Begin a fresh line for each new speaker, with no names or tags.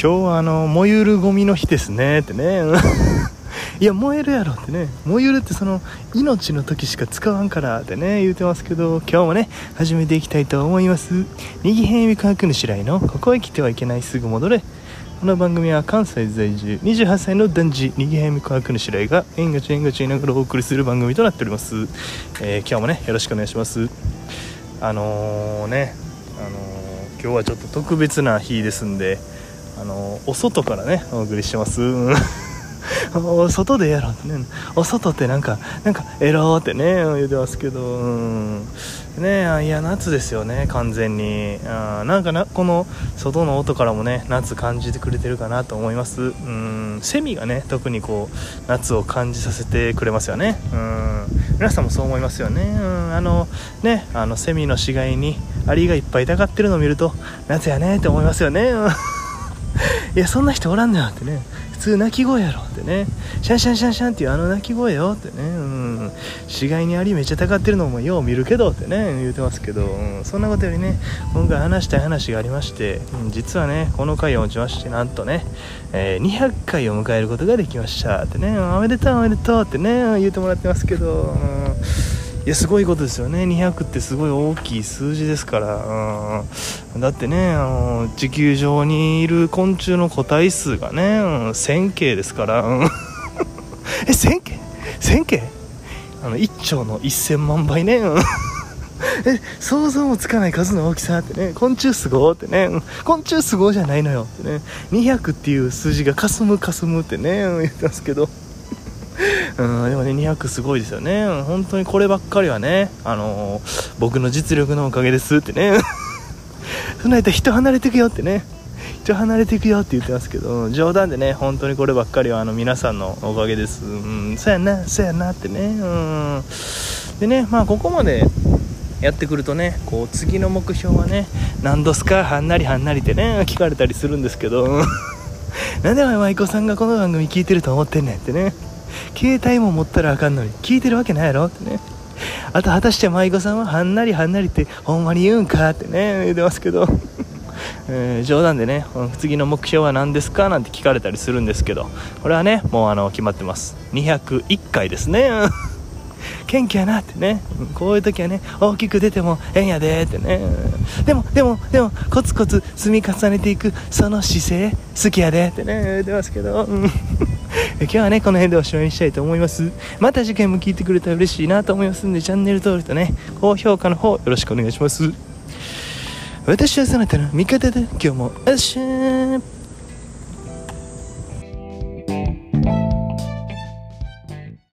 今日はあの燃ゆるゴミの日ですねってね。いや燃えるやろってね。燃ゆるってその命の時しか使わんからってね言うてますけど今日もね始めていきたいと思います。右辺科学の白井のここへ来てはいけないすぐ戻れ。この番組は関西在住28歳の男児逃げ早科学の白井が縁がち縁がち言いながらお送りする番組となっております、えー今日もねよろしくお願いします。あのー、ねあのー今日はちょっと特別な日ですんであのお外からねお送りしてます。お外でやろうってね。お外ってなんかなんかエローってね言うてますけど。うん。ねあいや夏ですよね完全に。あなんかなこの外の音からもね夏感じてくれてるかなと思います。うん。セミがね特にこう夏を感じさせてくれますよね。うん。皆さんもそう思いますよね。うん。あのねあのセミの死骸にアリがいっぱいたがってるのを見ると夏やねって思いますよね。うん。いやそんな人おらんのよってね。普通鳴き声やろってね。シャンシャンシャンシャンっていうあの鳴き声よってね。うん。死骸にアリめっちゃたかってるのもよう見るけどってね言うてますけど、うん、そんなことよりね今回話したい話がありまして、うん実はねこの回をもちましてなんとね、えー200回を迎えることができましたってね。おめでとうおめでとうってね言うてもらってますけど、うん。いやすごいことですよね。200ってすごい大きい数字ですから、うん、だってねあの地球上にいる昆虫の個体数がね、うん、1000系ですから、うん。え1000系1000系あの1兆の1000万倍ね、うん。え想像もつかない数の大きさってね。昆虫すごーってね。昆虫すごーじゃないのよってね。200っていう数字がかすむかすむってね。言ってますけど。うん、でもね200すごいですよね。うん本当にこればっかりはね、あのー僕の実力のおかげですってね。そんなやったら人離れていくよってね。人離れていくよって言ってますけど冗談でね本当にこればっかりはあの皆さんのおかげです。うんそうやなそうやなってね。うん。でねまあここまでやってくるとねこう次の目標はね何度すかはんなりはんなりってね聞かれたりするんですけど。なんでお前舞妓さんがこの番組聞いてると思ってんねんってね。携帯も持ったらあかんのに聞いてるわけないやろってね。あと果たして舞妓さんははんなりはんなりってほんまに言うんかってね言うてますけど、えー冗談でね次の目標は何ですか？なんて聞かれたりするんですけど。これはねもうあの決まってます。201回ですね。元気やなってね。こういう時はね大きく出てもええんやでってね。でもでもでもコツコツ積み重ねていくその姿勢好きやでってね言ってますけど、うん。今日はねこの辺でおしまいにしたいと思います。また次回も聞いてくれたら嬉しいなと思いますんでチャンネル登録とね高評価の方よろしくお願いします。私はそなたの味方で今日もあっしゃー